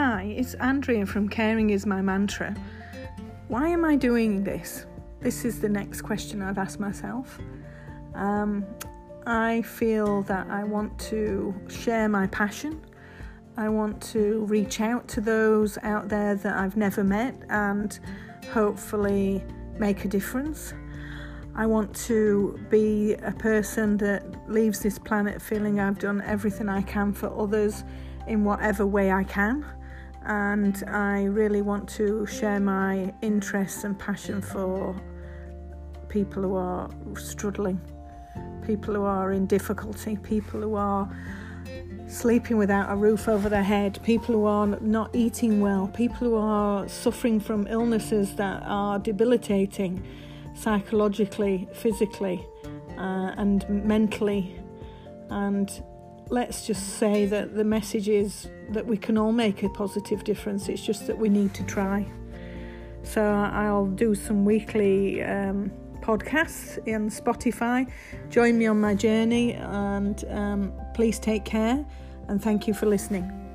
Hi, it's Andrea from Caring is My Mantra. Why am I doing this? This is the next question I've asked myself. Um, I feel that I want to share my passion. I want to reach out to those out there that I've never met and hopefully make a difference. I want to be a person that leaves this planet feeling I've done everything I can for others in whatever way I can. And I really want to share my interests and passion for people who are struggling, people who are in difficulty, people who are sleeping without a roof over their head, people who are not eating well, people who are suffering from illnesses that are debilitating psychologically, physically, uh, and mentally. And let's just say that the message is that we can all make a positive difference, it's just that we need to try. So I'll do some weekly um, podcasts in Spotify. Join me on my journey and um, please take care and thank you for listening.